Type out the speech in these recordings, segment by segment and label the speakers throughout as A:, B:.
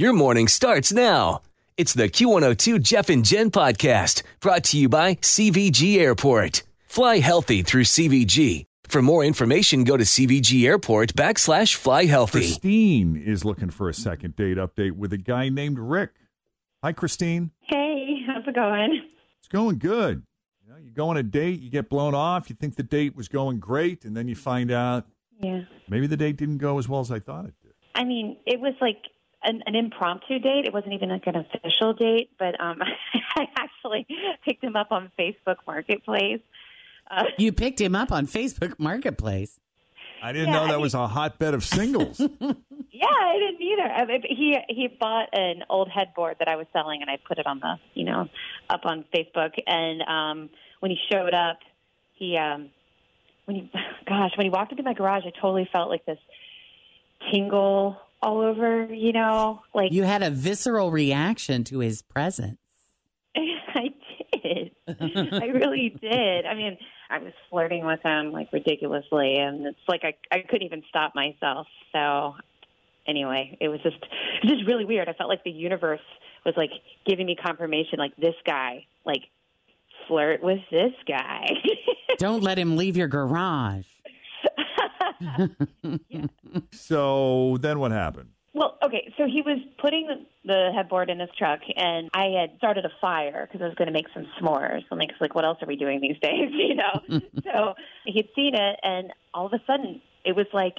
A: Your morning starts now. It's the Q102 Jeff and Jen podcast brought to you by CVG Airport. Fly healthy through CVG. For more information, go to CVG Airport backslash fly healthy.
B: Christine is looking for a second date update with a guy named Rick. Hi, Christine.
C: Hey, how's it going?
B: It's going good. You know, you go on a date, you get blown off, you think the date was going great, and then you find out
C: Yeah.
B: maybe the date didn't go as well as I thought it did.
C: I mean, it was like an, an impromptu date. It wasn't even like an official date, but um, I actually picked him up on Facebook Marketplace. Uh,
D: You picked him up on Facebook Marketplace.
B: I didn't
C: Yeah,
B: know
C: I
B: that
C: mean-
B: was a hotbed of singles.
C: yeah, I didn't either. I mean, he he bought an old headboard that I was selling, and I put it on the you know up on Facebook. And um, when he showed up, he um, when he gosh when he walked into my garage, I totally felt like this tingle all over. You know, like
D: You had a visceral reaction to his presence.
C: I did. I really did. I mean, I was flirting with him like ridiculously, and it's like I I couldn't even stop myself. So anyway, it was just it was just really weird. I felt like the universe was like giving me confirmation, like this guy, like flirt with this guy.
D: Don't let him leave your garage.
B: So then what happened?
C: Well, okay, so he was putting the, the headboard in his truck, and I had started a fire because I was going to make some s'mores. I'm like, like, what else are we doing these days, you know? so he'd seen it, and all of a sudden, it was like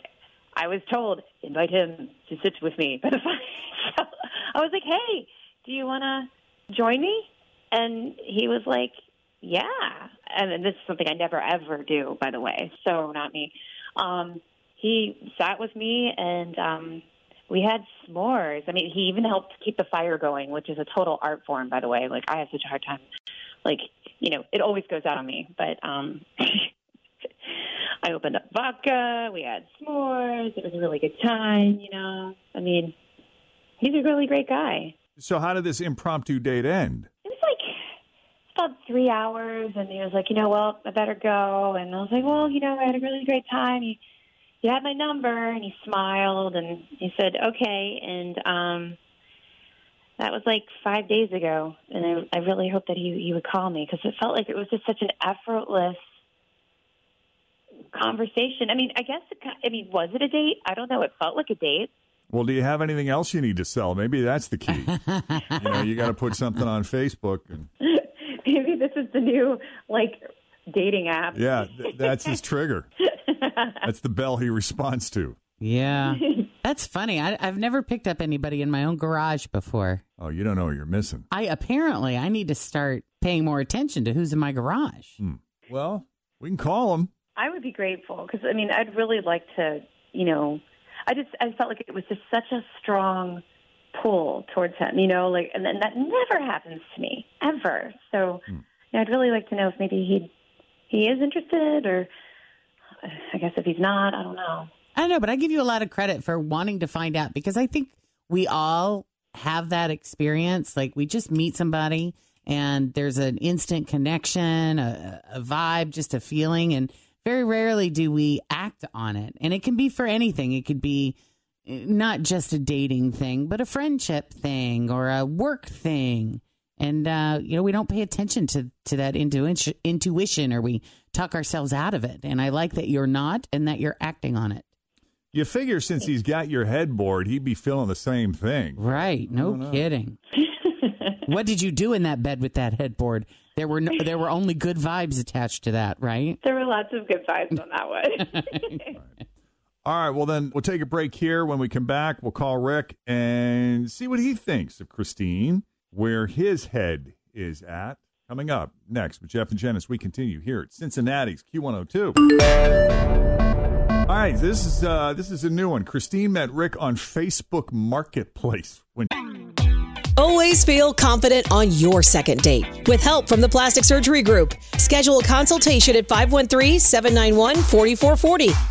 C: I was told, invite him to sit with me by the fire. So I was like, hey, do you want to join me? And he was like, yeah. And this is something I never ever do, by the way. So not me. Um, he sat with me and um, we had s'mores. I mean, he even helped keep the fire going, which is a total art form, by the way. Like I have such a hard time. Like you know, it always goes out on me. But um, I opened up vodka. We had s'mores. It was a really good time. You know, I mean, he's a really great guy.
B: So how did this impromptu date end?
C: It was like about three hours, and he was like, you know, well, I better go. And I was like, well, you know, I had a really great time. He, he had my number, and he smiled, and he said, okay. And um, that was like five days ago, and I, I really hope that he he would call me because it felt like it was just such an effortless conversation. I mean, I guess it. I mean, was it a date? I don't know. It felt like a date.
B: Well, do you have anything else you need to sell? Maybe that's the key. you know, you got to put something on Facebook, and
C: Maybe this is the new like dating app.
B: yeah, th- that's his trigger. That's the bell he responds to.
D: Yeah. That's funny. I, I've never picked up anybody in my own garage before.
B: Oh, you don't know what you're missing.
D: I apparently I need to start paying more attention to who's in my garage. Hmm.
B: Well, we can call them.
C: I would be grateful because I mean I'd really like to, you know, I just I felt like it was just such a strong pull towards him, you know, like and, then that never happens to me ever. So hmm. you know, I'd really like to know if maybe he he is interested or I guess if he's not, I don't know.
D: I don't know, but I give you a lot of credit for wanting to find out because I think we all have that experience. Like we just meet somebody and there's an instant connection, a, a vibe, just a feeling. And very rarely do we act on it. And it can be for anything. It could be not just a dating thing, but a friendship thing or a work thing. And, uh, you know, we don't pay attention to, to that intu- intuition or we talk ourselves out of it. And I like that you're not and that you're acting on it.
B: You figure since he's got your headboard, he'd be feeling the same thing.
D: Right. No kidding. what did you do in that bed with that headboard? There were no, there were only good vibes attached to that, right?
C: There were lots of good vibes on that one.
B: All right, well, then we'll take a break here. When we come back, we'll call Rick and see what he thinks of Christine, where his head is at. Coming up next with Jeff and as we continue here at Cincinnati's Q102. All right, this is uh, this is a new one. Christine met Rick on Facebook Marketplace when
E: Always feel confident on your second date. With help from the Plastic Surgery Group, schedule a consultation at 513-791-4440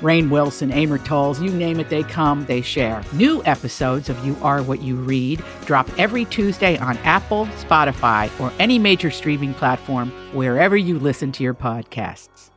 F: Rainn Wilson, Amor Towles, you name it, they come, they share. New episodes of You Are What You Read drop every Tuesday on Apple, Spotify, or any major streaming platform wherever you listen to your podcasts.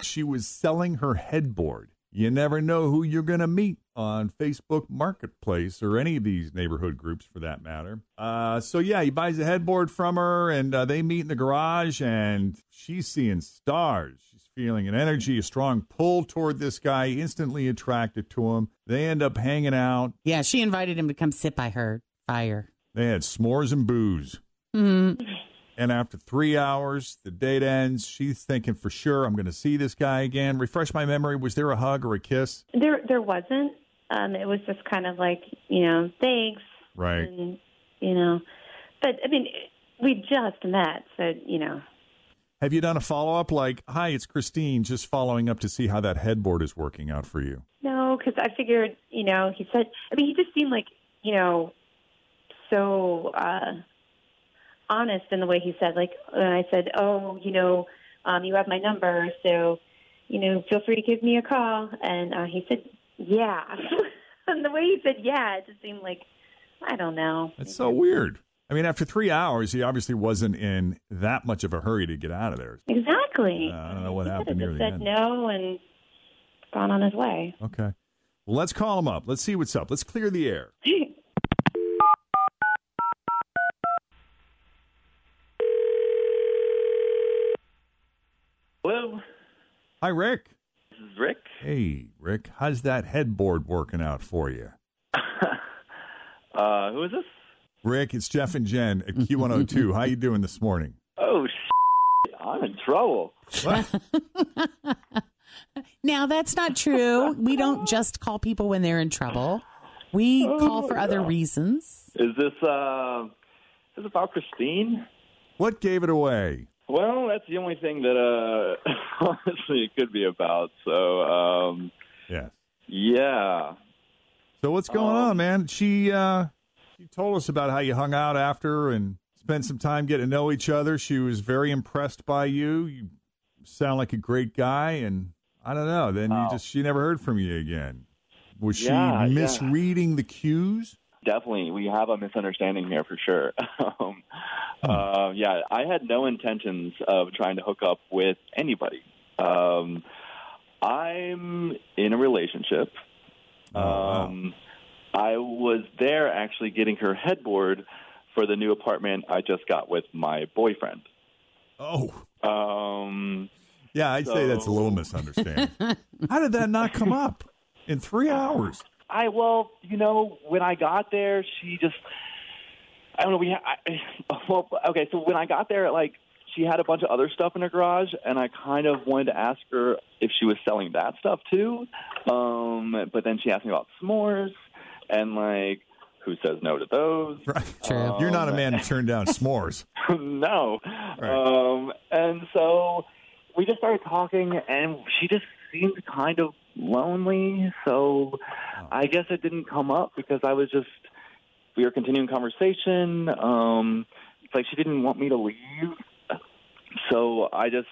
B: she was selling her headboard. You never know who you're going to meet on Facebook Marketplace or any of these neighborhood groups for that matter. Uh, so, yeah, he buys a headboard from her and uh, they meet in the garage and she's seeing stars. She's feeling an energy, a strong pull toward this guy, instantly attracted to him. They end up hanging out.
D: Yeah, she invited him to come sit by her fire.
B: They had s'mores and booze.
D: Mm-hmm.
B: And after three hours, the date ends. She's thinking for sure, I'm going to see this guy again. Refresh my memory. Was there a hug or a kiss?
C: there, there wasn't. Um, it was just kind of like, you know, thanks.
B: Right.
C: And, you know, but I mean, we just met, so you know.
B: Have you done a follow up like, hi, it's Christine, just following up to see how that headboard is working out for you?
C: No, because I figured, you know, he said. I mean, he just seemed like, you know, so uh honest in the way he said. Like, and I said, oh, you know, um, you have my number, so you know, feel free to give me a call. And uh, he said, yeah. and the way he said, yeah, it just seemed like, I don't know.
B: It's so weird. I mean, after three hours, he obviously wasn't in that much of a hurry to get out of there.
C: Exactly.
B: Uh, I don't know what
C: he
B: happened
C: could
B: near
C: have
B: the
C: just
B: end.
C: said no and gone on his way.
B: Okay. Well, let's call him up. Let's see what's up. Let's clear the air.
G: Hello,
B: Hi, Rick.
G: this is Rick.
B: Hey, Rick. How's that headboard working out for you?
G: uh, who is this?
B: Rick, it's Jeff and Jen at Q102. How you doing this morning?
G: Oh, I'm in trouble.
D: Now, that's not true. We don't just call people when they're in trouble. We call for other reasons.
G: Is this uh, is this about Christine?
B: What gave it away?
G: Well, that's the only thing that uh, honestly it could be about. So, um,
B: Yes.
G: yeah.
B: So what's going
G: Um,
B: on, man? She uh she told us about how you hung out after and spent some time getting to know each other. She was very impressed by you. You sound like a great guy and I don't know. Then you
G: Oh.
B: just she never heard from you again. Was she
G: Yeah, yeah.
B: misreading the cues?
G: Definitely, we have a misunderstanding here for sure. um, uh, yeah, I had no intentions of trying to hook up with anybody. Um, I'm in a relationship.
B: Oh, wow.
G: Um, I was there actually getting her headboard for the new apartment I just got with my boyfriend.
B: Oh.
G: Um,
B: Yeah, I'd say that's a little misunderstanding. how did that not come up in 3 hours?
G: I well, you know, when I got there, she just I don't know. We ha- I, well, okay. So when I got there, like she had a bunch of other stuff in her garage, and I kind of wanted to ask her if she was selling that stuff too. Um, but then she asked me about s'mores, and like, who says no to those?
B: Right.
D: True.
B: You're not a
G: Um,
B: man to turn down s'mores.
G: no. Um, and so we just started talking, and she just seemed kind of lonely. So I guess it didn't come up because I was just we were continuing conversation. Um, it's like she didn't want me to leave, so I just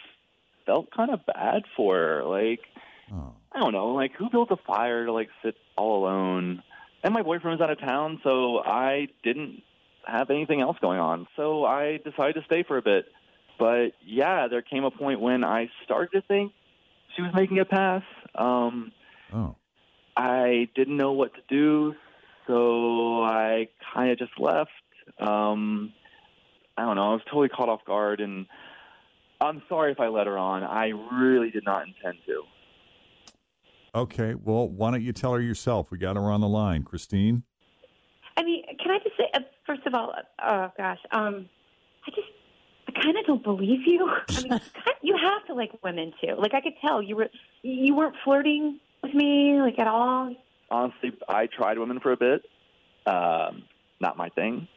G: felt kind of bad for her. Like I don't know, like who built a fire to like sit all alone? And my boyfriend was out of town, so I didn't have anything else going on. So I decided to stay for a bit. But yeah, there came a point when I started to think she was making a pass. Um,
B: oh.
G: I didn't know what to do, so I kind of just left. Um, I don't know. I was totally caught off guard, and I'm sorry if I let her on. I really did not intend to.
B: Okay, well, why don't you tell her yourself? We got her on the line. Christine?
C: I mean, can I just say, uh, first of all, uh, oh gosh, um, I just, I kind of don't believe you. I mean, kind- you have to like women too. Like I could tell you were, you weren't flirting with me like at all.
G: Honestly, I tried women for a bit. Um, not my thing.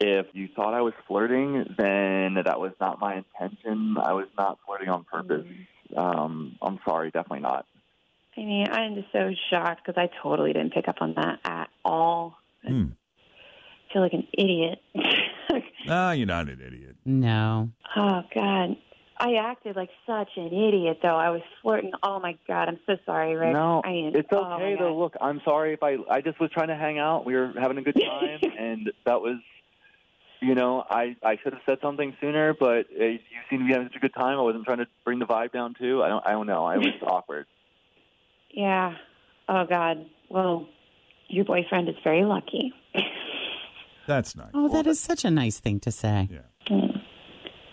G: If you thought I was flirting, then that was not my intention. I was not flirting on purpose. Um, I'm sorry, definitely not.
C: I mean, I'm just so shocked because I totally didn't pick up on that at all.
B: Hmm.
C: I feel like an idiot.
B: Ah, you're not an idiot.
D: No.
C: oh God. I acted like such an idiot, though. I was flirting. Oh my God, I'm so sorry, Rick.
G: No,
C: I mean,
G: it's
C: oh, my
G: okay
C: God.
G: though. Look, I'm sorry if I I just was trying to hang out. We were having a good time, and that was, you know, I I should have said something sooner. But uh, you seem to be having such a good time. I wasn't trying to bring the vibe down too. I don't I don't know. I was awkward.
C: Yeah. Oh God. Well, your boyfriend is very lucky.
B: That's nice.
D: Oh, that is such a nice thing to say. Yeah.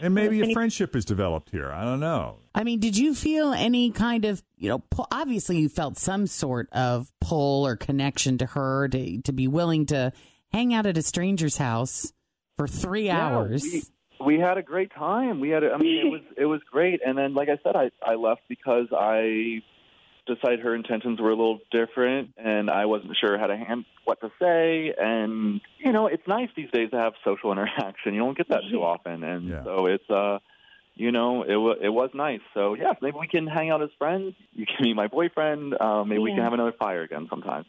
B: And maybe a friendship is developed here. I don't know.
D: I mean, did you feel any kind of, you know, pu- obviously you felt some sort of pull or connection to her to, to be willing to hang out at a stranger's house for three
G: Yeah,
D: hours.
G: we, we had a great time. We had, a, I mean, it was it was great. And then, like I said, I I left because I decided her intentions were a little different, and I wasn't sure how to hand what to say. And you know, it's nice these days to have social interaction. You don't get that too often, and so it's uh. You know, it wa it was nice. So yeah, maybe we can hang out as friends. You can meet my boyfriend. Uh, maybe we can have another fire again sometime.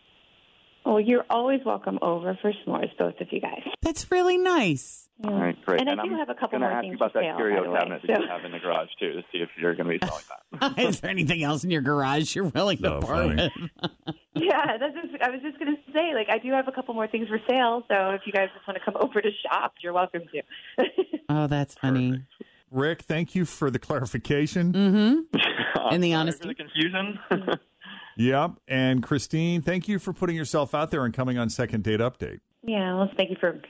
C: Well, you're always welcome over for s'mores, both of you guys.
D: That's really nice.
G: All right, great.
C: And I
G: I'm
C: do have a couple
G: gonna
C: more
G: ask
C: things
G: you about that
C: sale,
G: curio
C: by the way,
G: cabinet that you have in the garage too, to see if you're going to be selling that.
D: is there anything else in your garage you're willing to
B: So
D: part with?
C: Yeah, that's just, I was just going to say, like, I do have a couple more things for sale. So if you guys just want to come over to shop, you're welcome to.
D: Oh, that's funny.
B: Rick, thank you for the clarification.
D: Mm-hmm. And the honesty.
G: the confusion.
B: Yep. And Christine, thank you for putting yourself out there and coming on Second Date Update.
C: yeah, well, thank you for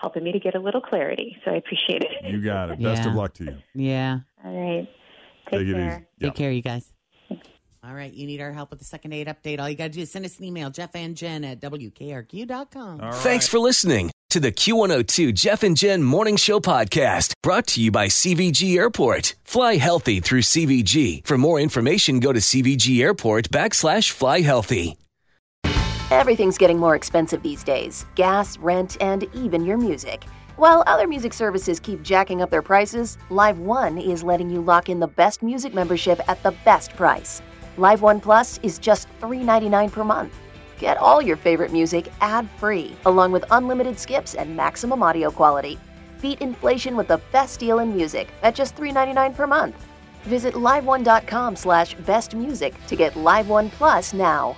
C: helping me to get a little clarity. So I appreciate it.
B: You got it. Best of luck to you.
D: Yeah.
C: All right. Take,
B: Take it
C: care.
B: easy.
D: Take care, you guys. All right. You need our help with the second date update. All you got to do is send us an email, Jeff and Jen at WKRQ.com.
A: Thanks for listening to the Q102 Jeff and Jen Morning Show podcast brought to you by CVG Airport. Fly healthy through CVG. For more information, go to CVG Airport backslash fly healthy.
H: Everything's getting more expensive these days gas, rent, and even your music. While other music services keep jacking up their prices, Live One is letting you lock in the best music membership at the best price. Live One Plus is just $3.99 per month. Get all your favorite music ad free, along with unlimited skips and maximum audio quality. Beat inflation with the best deal in music at just $3.99 per month. Visit liveone.com slash bestmusic to get Live One Plus now.